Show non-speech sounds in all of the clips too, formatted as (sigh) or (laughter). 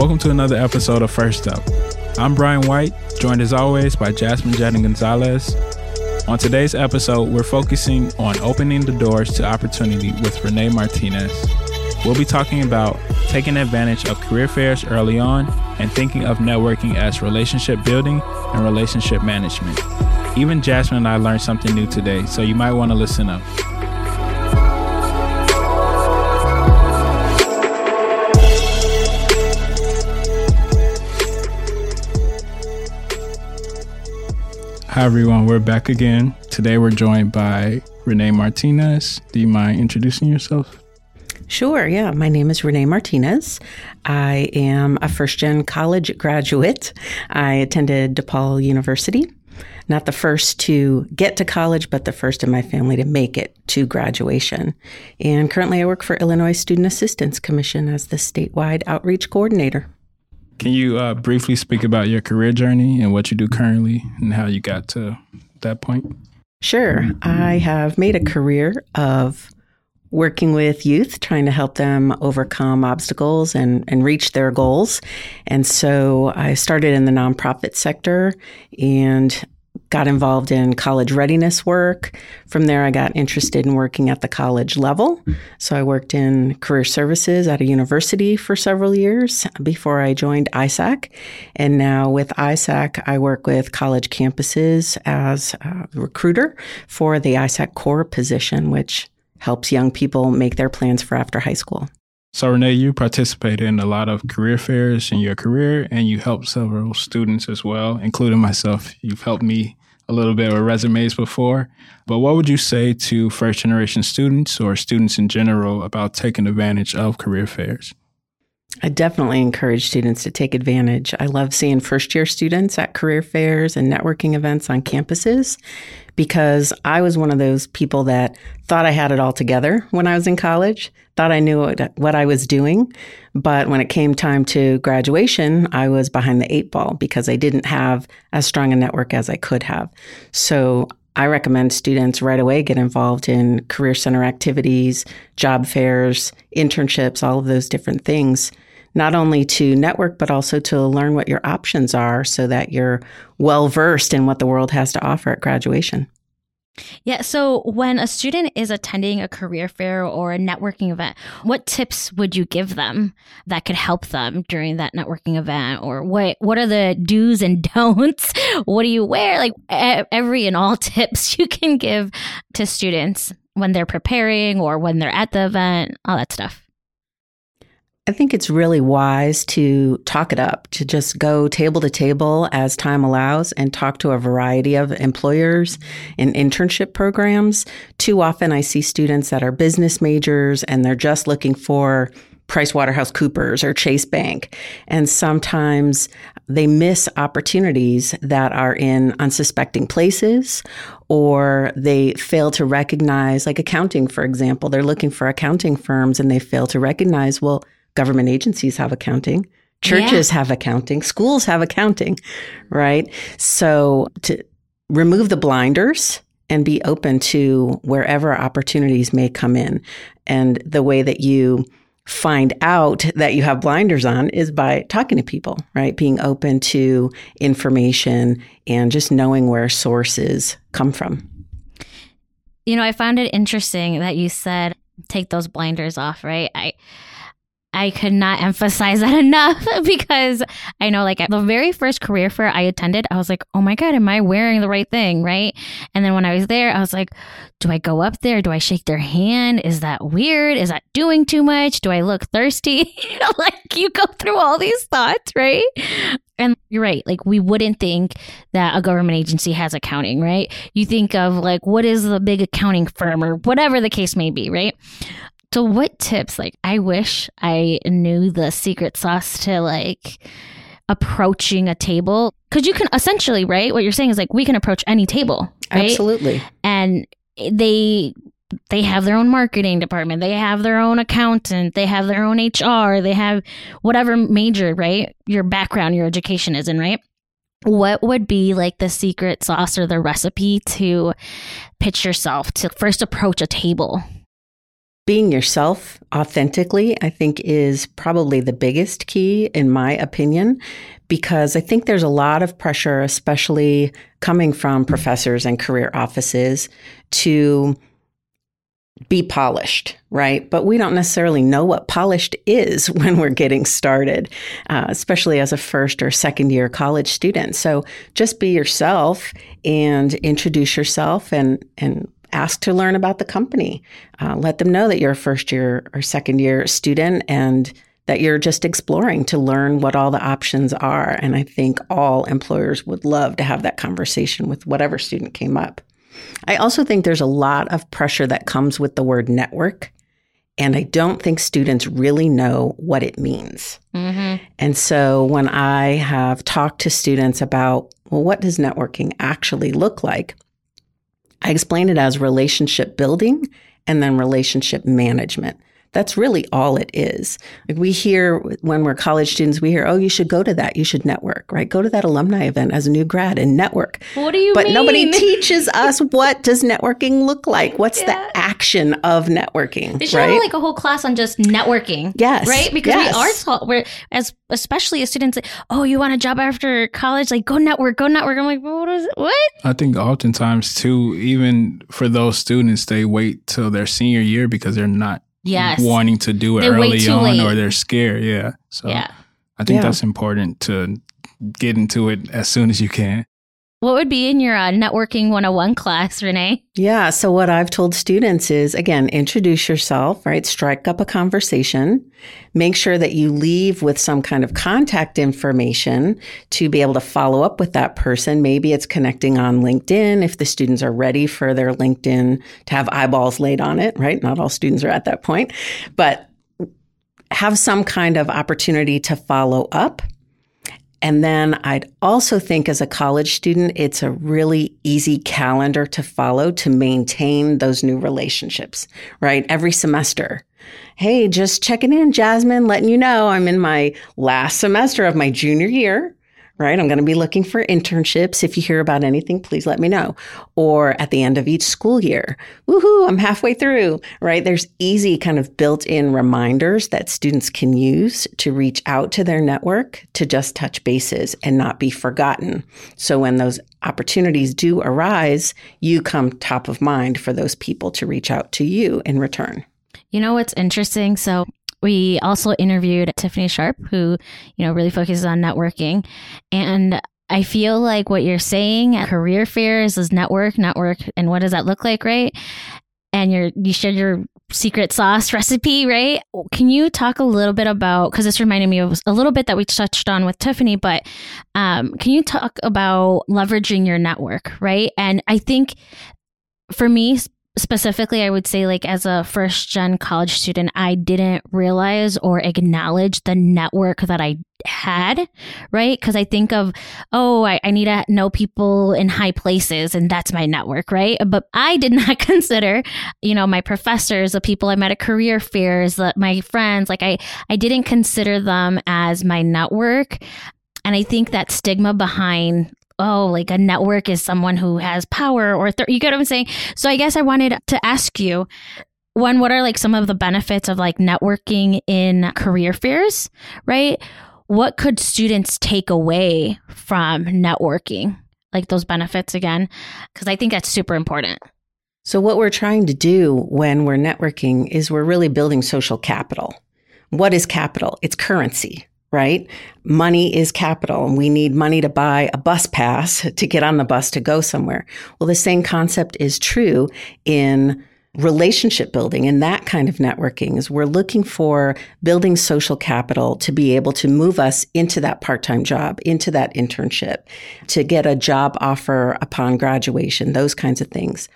Welcome to another episode of First Up. I'm Brian White, joined as always by Jasmine Jaden Gonzalez. On today's episode, we're focusing on opening the doors to opportunity with Renee Martinez. We'll be talking about taking advantage of career fairs early on and thinking of networking as relationship building and relationship management. Even Jasmine and I learned something new today, so you might want to listen up. Hi, everyone. We're back again. Today, we're joined by Renee Martinez. Do you mind introducing yourself? Sure, yeah. My name is Renee Martinez. I am a first gen college graduate. I attended DePaul University. Not the first to get to college, but the first in my family to make it to graduation. And currently, I work for Illinois Student Assistance Commission as the statewide outreach coordinator. Can you uh, briefly speak about your career journey and what you do currently and how you got to that point? Sure. I have made a career of working with youth, trying to help them overcome obstacles and, and reach their goals. And so I started in the nonprofit sector and got involved in college readiness work. From there, I got interested in working at the college level. So I worked in career services at a university for several years before I joined ISAC. And now with ISAC, I work with college campuses as a recruiter for the ISACorps position, which helps young people make their plans for after high school. So, Renee, you participated in a lot of career fairs in your career, and you helped several students as well, including myself. You've helped me a little bit with resumes before. But what would you say to first generation students or students in general about taking advantage of career fairs? I definitely encourage students to take advantage. I love seeing first year students at career fairs and networking events on campuses because I was one of those people that thought I had it all together when I was in college, thought I knew what, what I was doing. But when it came time to graduation, I was behind the eight ball because I didn't have as strong a network as I could have. So I recommend students right away get involved in career center activities, job fairs, internships, all of those different things, not only to network, but also to learn what your options are so that you're well versed in what the world has to offer at graduation. Yeah. So when a student is attending a career fair or a networking event, what tips would you give them that could help them during that networking event? Or what, what are the do's and (laughs) don'ts? What do you wear? Like every and all (laughs) tips you can give to students when they're preparing or when they're at the event, all that stuff. I think it's really wise to talk it up, to just go table to table as time allows and talk to a variety of employers and internship programs. Too often I see students that are business majors and they're just looking for PricewaterhouseCoopers or Chase Bank. And sometimes they miss opportunities that are in unsuspecting places or they fail to recognize, like accounting, for example. They're looking for accounting firms and they fail to recognize, well, government agencies have accounting. Churches yeah. have accounting, schools have accounting, right? So to remove the blinders and be open to wherever opportunities may come in. And the way that you find out that you have blinders on is by talking to people, right? Being open to information and just knowing where sources come from. You know, I found it interesting that you said take those blinders off, right? I I could not emphasize that (laughs) enough because I know, like, the very first career fair I attended, I was like, oh my God, am I wearing the right thing? Right. And then when I was there, I was like, do I go up there? Do I shake their hand? Is that weird? Is that doing too much? Do I look thirsty? (laughs) you know, like, you go through all these thoughts, right? And you're right. Like, we wouldn't think that a government agency has accounting, right? You think of, like, what is the big accounting firm or whatever the case may be, right? So, what tips? Like, I wish I knew the secret sauce to like approaching a table because you can essentially, right? What you're saying is like we can approach any table, right? Absolutely. And they they have their own marketing department, they have their own accountant, they have their own HR, they have whatever major, right? Your background, your education is in, right? What would be like the secret sauce or the recipe to pitch yourself to first approach a table? Being yourself authentically, I think, is probably the biggest key, in my opinion, because I think there's a lot of pressure, especially coming from professors and career offices, to be polished, right? But we don't necessarily know what polished is (laughs) when we're getting started, uh, especially as a first or second year college student. So just be yourself and introduce yourself and, and ask to learn about the company. Uh, let them know that you're a first year or second year student and that you're just exploring to learn what all the options are. And I think all employers would love to have that conversation with whatever student came up. I also think there's a lot of pressure that comes with the word network. And I don't think students really know what it means. Mm-hmm. And so when I have talked to students about, well, what does networking actually look like? I explain it as relationship building and then relationship management. That's really all it is. Like we hear when we're college students, we hear, "Oh, you should go to that. You should network, right? Go to that alumni event as a new grad and network." What do you but mean? nobody teaches (laughs) us what does networking look like. What's yeah. the action of networking? They should right? have like a whole class on just networking. Yes, right. Because yes. we are taught, we're as especially as students. Like, oh, you want a job after college? Like, go network, go network. I'm like, what is it? what? I think oftentimes too, even for those students, they wait till their senior year because they're not yes. wanting to do it They wait early on late. or they're scared. Yeah. So Yeah. I think Yeah. that's important to get into it as soon as you can. What would be in your uh, networking 101 class, Renee? Yeah. So, what I've told students is again, introduce yourself, right? Strike up a conversation. Make sure that you leave with some kind of contact information to be able to follow up with that person. Maybe it's connecting on LinkedIn if the students are ready for their LinkedIn to have eyeballs laid on it, right? Not all students are at that point, but have some kind of opportunity to follow up. And then I'd also think as a college student, it's a really easy calendar to follow to maintain those new relationships, right? Every semester. Hey, just checking in, Jasmine, letting you know I'm in my last semester of my junior year, right? I'm going to be looking for internships. If you hear about anything, please let me know. Or at the end of each school year, woohoo, I'm halfway through, right? There's easy kind of built in reminders that students can use to reach out to their network to just touch bases and not be forgotten. So when those opportunities do arise, you come top of mind for those people to reach out to you in return. You know what's interesting? So we also interviewed Tiffany Sharp, who, you know, really focuses on networking. And I feel like what you're saying, at career fairs is network, network, and what does that look like, right? And you're you shared your secret sauce (laughs) recipe, right? Can you talk a little bit about because this reminded me of a little bit that we touched on with Tiffany, but um, can you talk about leveraging your network, right? And I think for me specifically, I would say, like, as a first gen college student, I didn't realize or acknowledge the network that I had, right? Because I think of, oh, I, I need to know people in high places, and that's my network, right? But I did (laughs) not consider, you know, my professors, the people I met at career fairs, the, my friends, like, I, I didn't consider them as my network. And I think that stigma behind oh, like a network is someone who has power or th- you get what I'm saying? So I guess I wanted to ask you one, what are like some of the benefits of like networking in career fairs, right? What could students take away from networking? Like those benefits again? Because I think that's super important. So, what we're trying to do when we're networking is we're really building social capital. What is capital? It's currency, right? Money is capital and we need money to buy a bus pass to get on the bus to go somewhere. Well, the same concept is true in relationship building and that kind of networking is we're looking for building social capital to be able to move us into that part-time job, into that internship, to get a job offer upon graduation, those kinds of things.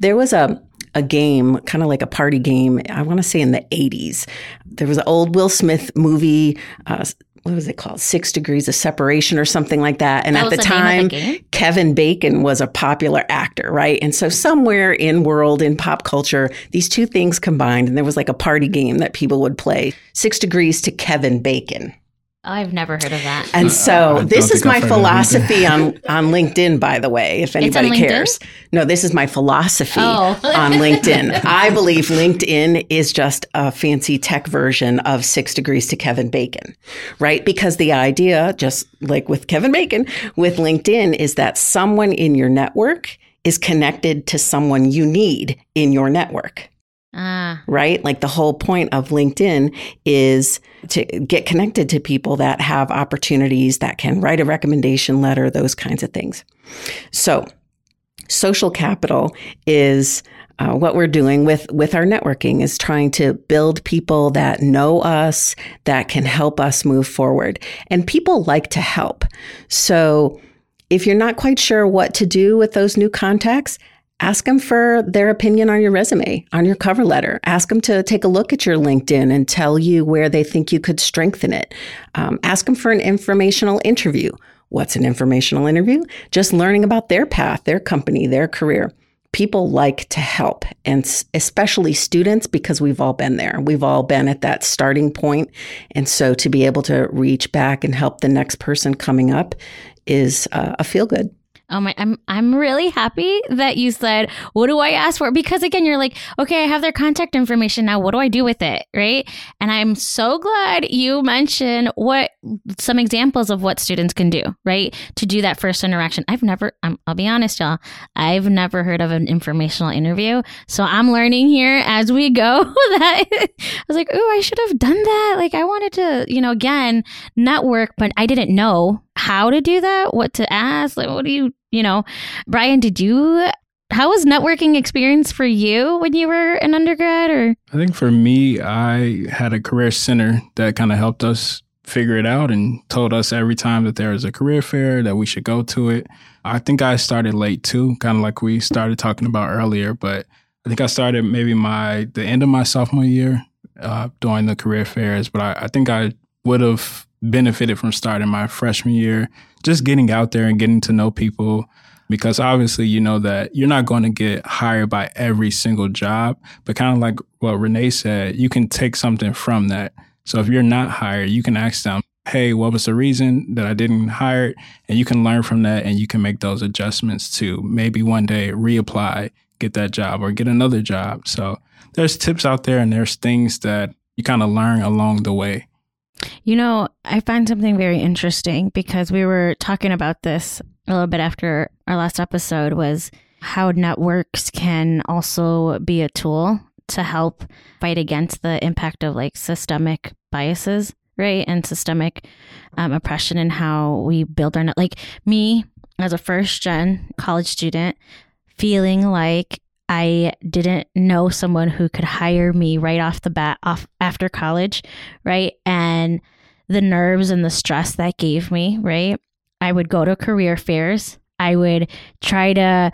There was a a game, kind of like a party game. I want to say in the 80s. There was an old Will Smith movie. Uh, what was it called? Six Degrees of Separation or something like that. And That at the the time? Kevin Bacon was a popular actor, right? And so somewhere in world, in pop culture, these two things combined, and there was like a party game that people would play. Six Degrees to Kevin Bacon. I've never heard of that. And so I don't this is my I've heard of it philosophy on, on LinkedIn, by the way, if on anybody LinkedIn? cares. No, this is my philosophy Oh. on LinkedIn. (laughs) I believe LinkedIn is just a fancy tech version of Six Degrees to Kevin Bacon, right? Because the idea, just like with Kevin Bacon, with LinkedIn is that someone in your network is connected to someone you need in your network Ah, right? Like the whole point of LinkedIn is to get connected to people that have opportunities that can write a recommendation letter, those kinds of things. So, social capital is uh, what we're doing with with our networking is trying to build people that know us that can help us move forward and people like to help so if you're not quite sure what to do with those new contacts ask them for their opinion on your resume on your cover letter ask them to take a look at your linkedin and tell you where they think you could strengthen it um, ask them for an informational interview What's an informational interview? Just learning about their path, their company, their career. People like to help, and especially students, because we've all been there. We've all been at that starting point. And so to be able to reach back and help the next person coming up is uh, a feel good. Oh my, I'm I'm really happy that you said, "What do I ask for?" Because again, you're like, "Okay, I have their contact information now. What do I do with it?" Right? And I'm so glad you mentioned what some examples of what students can do, right? To do that first interaction. I've never I'm, I'll be honest, y'all. I've never heard of an informational interview. So I'm learning here as we go (laughs) that I was like, oh, I should have done that." Like I wanted to, you know, again, network, but I didn't know how to do that, what to ask, like what do you, you know, Brian, did you how was networking experience for you when you were an undergrad or? I think for me, I had a career center that kind of helped us figure it out and told us every time that there was a career fair that we should go to it. I think I started late too, kind of like we started talking about earlier, but I think I started maybe my the end of my sophomore year uh, doing the career fairs, but I, I think I would have benefited from starting my freshman year, just getting out there and getting to know people. Because obviously you know that you're not going to get hired by every single job but kind of like what renee said you can take something from that. So if you're not hired you can ask them hey what was the reason that i didn't hire and you can learn from that and you can make those adjustments to maybe one day reapply get that job or get another job. So there's tips out there and there's things that you kind of learn along the way You know, I find something very interesting because we were talking about this a little bit after our last episode was how networks can also be a tool to help fight against the impact of like systemic biases, right? And systemic um, oppression and how we build our net. Like me as a first gen college student, feeling like I didn't know someone who could hire me right off the bat off after college, right? And the nerves and the stress that gave me, right? I would go to career fairs. I would try to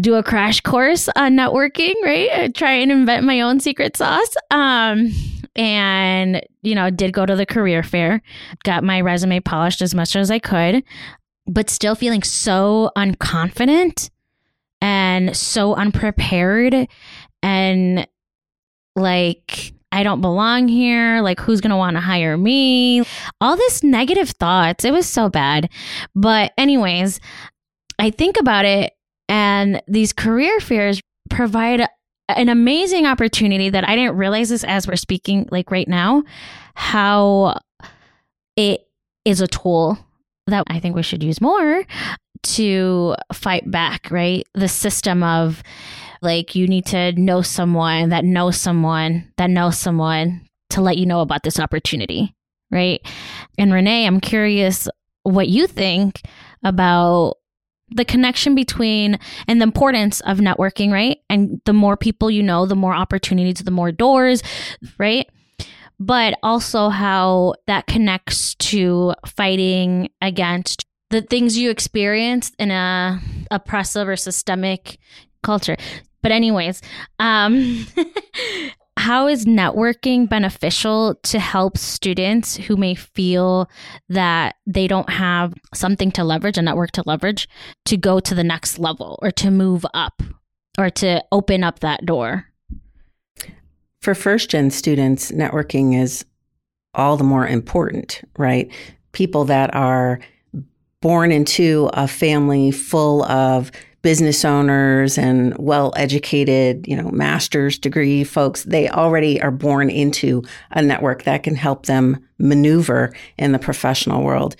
do a crash course on networking, right? I'd try and invent my own secret sauce. Um, and, you know, did go to the career fair, got my resume polished as much as I could, but still feeling so unconfident and so unprepared and like I don't belong here. Like, who's going to want to hire me? All this negative thoughts. It was so bad. But, anyways, I think about it, and these career fears provide an amazing opportunity that I didn't realize this as we're speaking, like right now, how it is a tool that I think we should use more to fight back, right? The system of like you need to know someone that knows someone that knows someone to let you know about this opportunity, right? And Renee, I'm curious what you think about the connection between and the importance of networking, right? And the more people you know, the more opportunities, the more doors, right? But also how that connects to fighting against the things you experienced in a oppressive or systemic culture. But anyways, um (laughs) how is networking beneficial to help students who may feel that they don't have something to leverage, a network to leverage, to go to the next level or to move up or to open up that door? For first gen students, networking is all the more important, right? People that are born into a family full of business owners and well educated, you know, master's degree folks, they already are born into a network that can help them maneuver in the professional world.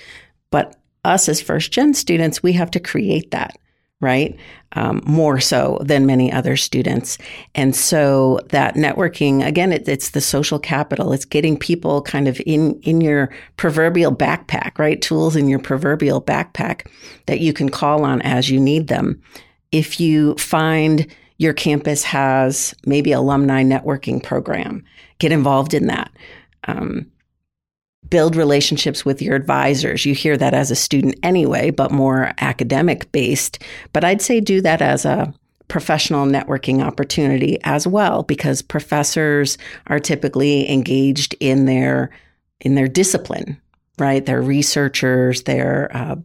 But us as first gen students, we have to create that right? Um, more so than many other students. And so that networking, again, it, it's the social capital. It's getting people kind of in, in your proverbial backpack, right? Tools in your proverbial backpack that you can call on as you need them. If you find your campus has maybe alumni networking program, get involved in that. Um, build relationships with your advisors. You hear that as a student anyway, but more academic based. But I'd say do that as a professional networking opportunity as well because professors are typically engaged in their in their discipline, right? They're researchers, they're uh,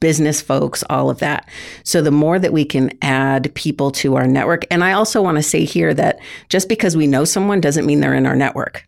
business folks, all of that. So the more that we can add people to our network, and I also want to say here that just because we know someone doesn't mean they're in our network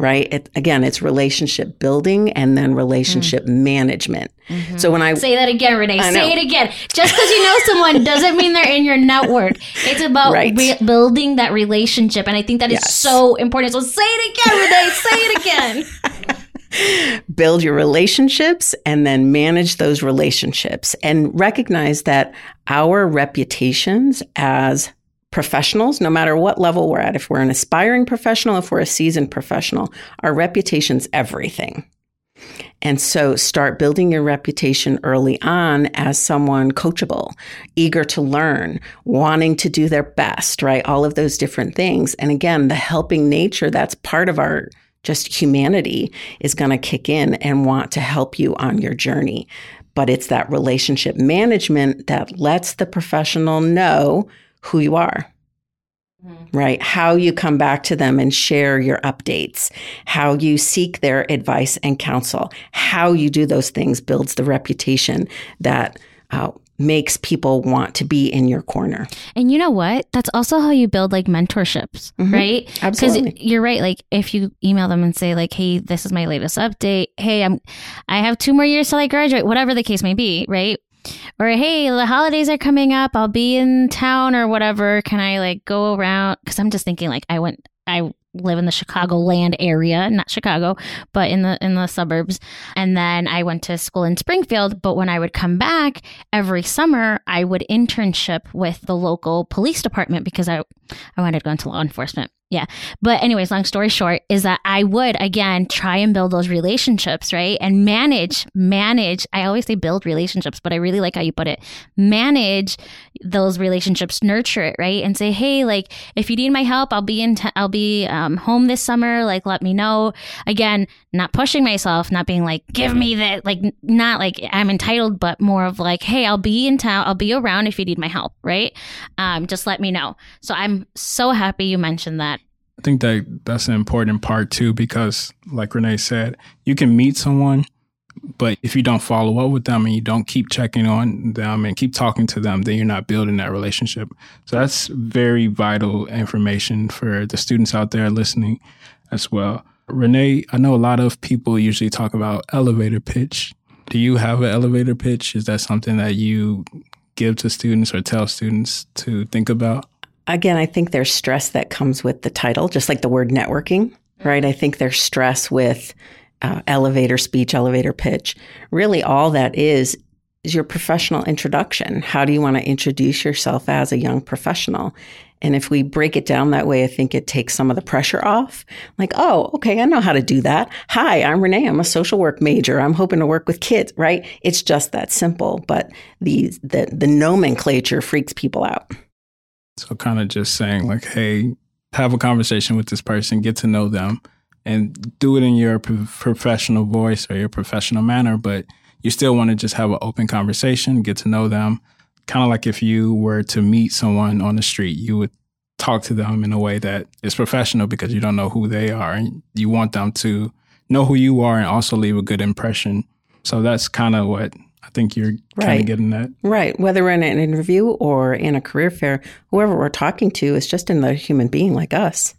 right? It, again, it's relationship building and then relationship mm. management. Mm-hmm. So when I say that again, Renee, say it again. Just because you know someone doesn't mean they're in your network. It's about right. re- building that relationship, and I think that is yes. so important. So say it again, Renee. say it again. (laughs) Build your relationships and then manage those relationships and recognize that our reputations as professionals, no matter what level we're at, if we're an aspiring professional, if we're a seasoned professional, our reputation's everything. And so start building your reputation early on as someone coachable, eager to learn, wanting to do their best, right? All of those different things. And again, the helping nature that's part of our just humanity is going to kick in and want to help you on your journey. But it's that relationship management that lets the professional know who you are. Mm-hmm. Right? How you come back to them and share your updates, how you seek their advice and counsel, how you do those things builds the reputation that uh, makes people want to be in your corner. And you know what? That's also how you build like mentorships, mm-hmm. right? Absolutely. Because you're right. Like if you email them and say like, "Hey, this is my latest update. Hey, I'm, I have two more years till I graduate. Whatever the case may be, right? Or hey, the holidays are coming up. I'll be in town or whatever. Can I like go around? Because I'm just thinking like I went, I live in the Chicagoland area, not Chicago, but in the in the suburbs. And then I went to school in Springfield, but when I would come back every summer, I would internship with the local police department because I I wanted to go into law enforcement. Yeah. But anyways, long story short is that I would again try and build those relationships, right? And manage, manage. I always say build relationships, but I really like how you put it. Manage those relationships, nurture it, right? And say, hey, like if you need my help, I'll be in, t- I'll be um, home this summer. Like let me know. Again, not pushing myself, not being like, give me that, like not like I'm entitled, but more of like, hey, I'll be in town, I'll be around if you need my help, right? Um, just let me know. So I'm so happy you mentioned that I think that that's an important part too, because like Renee said, you can meet someone, but if you don't follow up with them and you don't keep checking on them and keep talking to them, then you're not building that relationship. So that's very vital information for the students out there listening as well. Renee, I know a lot of people usually talk about elevator pitch. Do you have an elevator pitch? Is that something that you give to students or tell students to think about? Again, I think there's stress that comes with the title, just like the word networking, right? I think there's stress with uh, elevator speech, elevator pitch. Really, all that is is your professional introduction. How do you want to introduce yourself as a young professional? And if we break it down that way, I think it takes some of the pressure off. Like, oh, okay, I know how to do that. Hi, I'm Renee. I'm a social work major. I'm hoping to work with kids, right? It's just that simple. But the the, the nomenclature freaks people out. So kind of just saying like, hey, have a conversation with this person, get to know them, and do it in your professional voice or your professional manner. But you still want to just have an open conversation, get to know them. Kind of like if you were to meet someone on the street, you would talk to them in a way that is professional because you don't know who they are and you want them to know who you are and also leave a good impression. So that's kind of what I think you're right. kind of getting that. Right. Whether we're in an interview or in a career fair, whoever we're talking to is just another human being like us.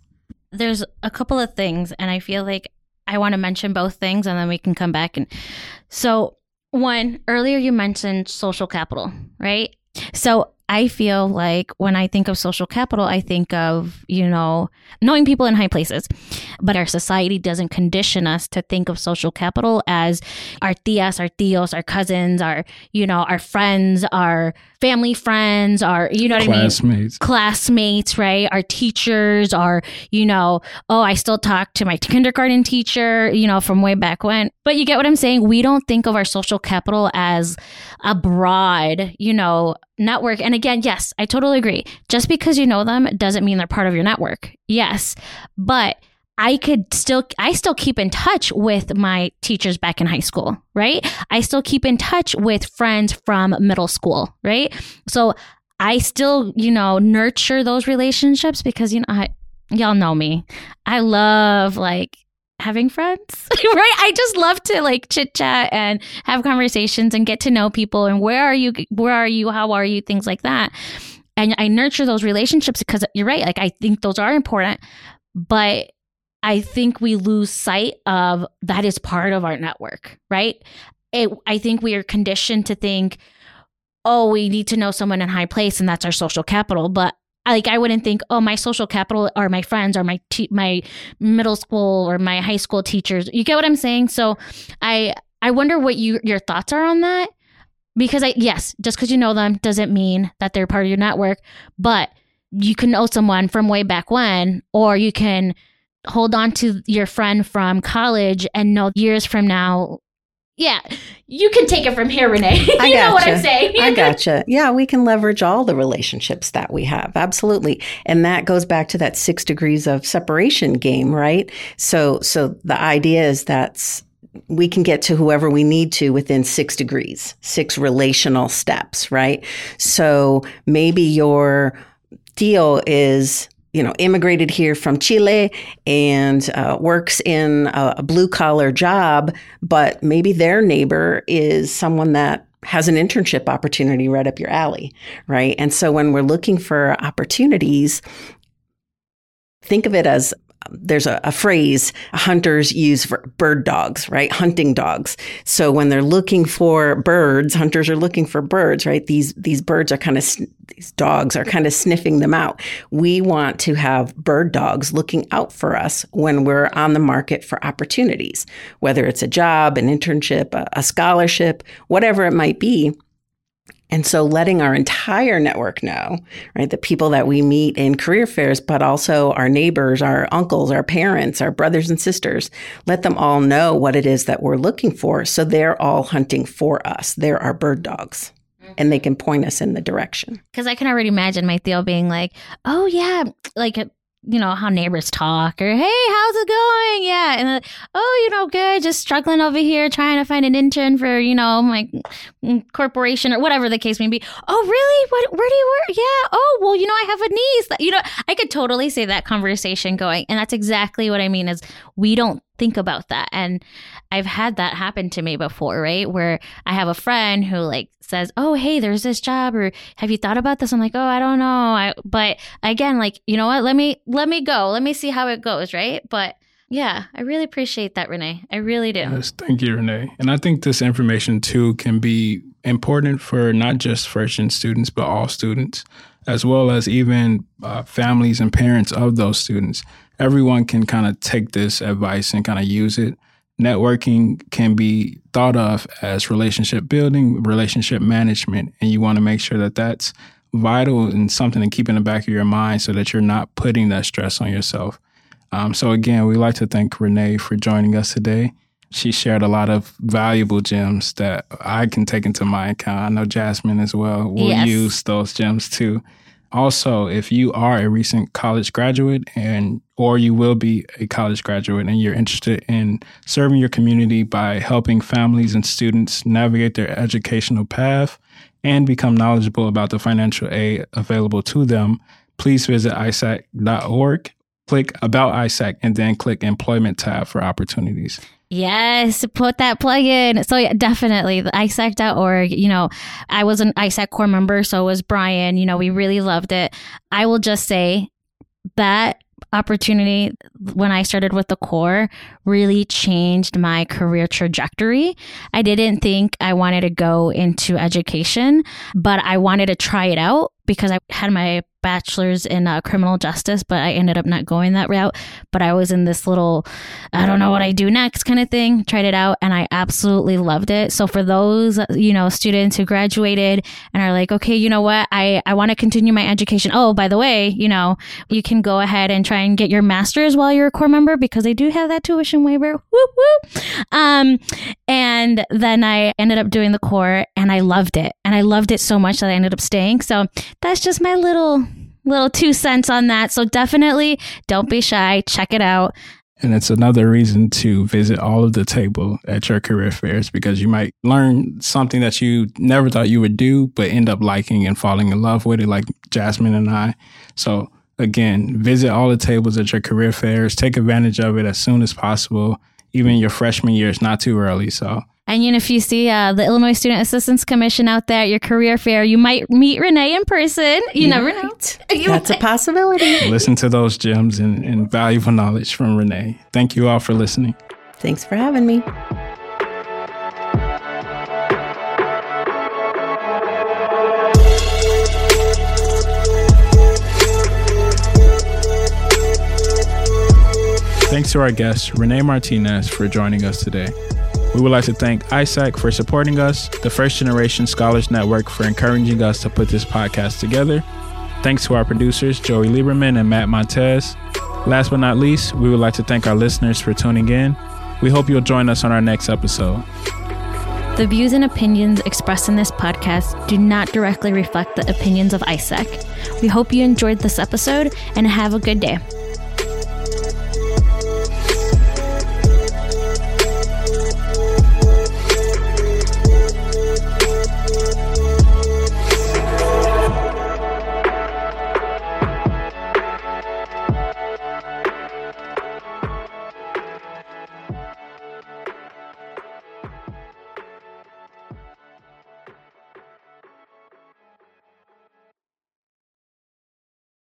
There's a couple of things, and I feel like I want to mention both things and then we can come back and so one earlier you mentioned social capital, right? So I feel like when I think of social capital, I think of, you know, knowing people in high places. But our society doesn't condition us to think of social capital as our tias, our tios, our cousins, our, you know, our friends, our family friends, our, you know what Classmates. I mean? Classmates. Classmates, right? Our teachers, our, you know, oh, I still talk to my kindergarten teacher, you know, from way back when. But you get what I'm saying? We don't think of our social capital as a broad, you know, network. And again, yes, I totally agree. Just because you know them doesn't mean they're part of your network. Yes. But I could still I still keep in touch with my teachers back in high school, right? I still keep in touch with friends from middle school, right? So I still, you know, nurture those relationships because you know, I, y'all know me. I love like having friends, (laughs) right? I just love to like chit chat and have conversations and get to know people and where are you, where are you, how are you, things like that. And I nurture those relationships because you're right. Like I think those are important, but I think we lose sight of that is part of our network, right? It, I think we are conditioned to think, oh, we need to know someone in high place and that's our social capital. But like I wouldn't think, oh, my social capital are my friends or my te- my middle school or my high school teachers. You get what I'm saying? So I I wonder what you your thoughts are on that because I yes, just because you know them doesn't mean that they're part of your network, but you can know someone from way back when, or you can hold on to your friend from college and know years from now yeah, you can take it from here, Renee. (laughs) you I know what. I'm saying. I gotcha. Yeah, we can leverage all the relationships that we have. Absolutely. And that goes back to that six degrees of separation game, right? So, so the idea is that we can get to whoever we need to within six degrees, six relational steps, right? So maybe your deal is you know, immigrated here from Chile and uh, works in a, a blue collar job, but maybe their neighbor is someone that has an internship opportunity right up your alley, right? And so when we're looking for opportunities, think of it as there's a, a, phrase hunters use for bird dogs, right? Hunting dogs. So when they're looking for birds, hunters are looking for birds, right? These these birds are kind of these dogs are kind of sniffing them out. We want to have bird dogs looking out for us when we're on the market for opportunities, whether it's a job, an internship, a, a scholarship, whatever it might be. And so letting our entire network know, right, the people that we meet in career fairs, but also our neighbors, our uncles, our parents, our brothers and sisters, let them all know what it is that we're looking for. So they're all hunting for us. They're our bird dogs. Mm-hmm. And they can point us in the direction. Because I can already imagine my tio being like, oh, yeah, like you know how neighbors talk or hey how's it going yeah and then, oh you know good just struggling over here trying to find an intern for you know my Mm, corporation or whatever the case may be oh really what where do you work yeah oh well you know i have a niece that you know i could totally see that conversation going and that's exactly what i mean is we don't think about that. And I've had that happen to me before, right? Where I have a friend who like says, "Oh, hey, there's this job or have you thought about this?" I'm like, "Oh, I don't know." I, but again, like, you know what? Let me let me go. Let me see how it goes, right? But yeah, I really appreciate that, Renee. I really do. Yes, thank you, Renee. And I think this information too can be important for not just freshman students, but all students, as well as even uh, families and parents of those students everyone can kind of take this advice and kind of use it. Networking can be thought of as relationship building, relationship management, and you want to make sure that that's vital and something to keep in the back of your mind so that you're not putting that stress on yourself. Um, so, again, we'd like to thank Renee for joining us today. She shared a lot of valuable gems that I can take into my account. I know Jasmine as well will yes. use those gems too. Also, if you are a recent college graduate and or you will be a college graduate and you're interested in serving your community by helping families and students navigate their educational path and become knowledgeable about the financial aid available to them, please visit isac.org, click about ISAC, and then click employment tab for opportunities. Yes, put that plug in. So yeah, definitely the ISAC.org. You know, I was an ISACorps member, so was Brian. You know, we really loved it. I will just say that opportunity when I started with the Corps really changed my career trajectory. I didn't think I wanted to go into education, but I wanted to try it out because I had my bachelor's in uh, criminal justice, but I ended up not going that route. But I was in this little, I don't know what I do next kind of thing. Tried it out and I absolutely loved it. So for those, you know, students who graduated and are like, okay, you know what, I, I want to continue my education. Oh, by the way, you know, you can go ahead and try and get your master's while you're a Corps member because they do have that tuition waiver. Whoop, whoop. Um, and then I ended up doing the Corps and I loved it. And I loved it so much that I ended up staying. So that's just my little little two cents on that. So definitely don't be shy. Check it out. And it's another reason to visit all of the table at your career fairs because you might learn something that you never thought you would do, but end up liking and falling in love with it, like Jasmine and I. So, again, visit all the tables at your career fairs. Take advantage of it as soon as possible. Even your freshman year is not too early. So, and you know, if you see uh, the Illinois Student Assistance Commission out there at your career fair, you might meet Renee in person. You, never know. That's a possibility. Listen to those gems and, and valuable knowledge from Renee. Thank you all for listening. Thanks for having me. Thanks to our guest, Renee Martinez, for joining us today. We would like to thank ISAC for supporting us, the First Generation Scholars Network for encouraging us to put this podcast together. Thanks to our producers, Joey Lieberman and Matt Montez. Last but not least, we would like to thank our listeners for tuning in. We hope you'll join us on our next episode. The views and opinions expressed in this podcast do not directly reflect the opinions of ISAC. We hope you enjoyed this episode and have a good day.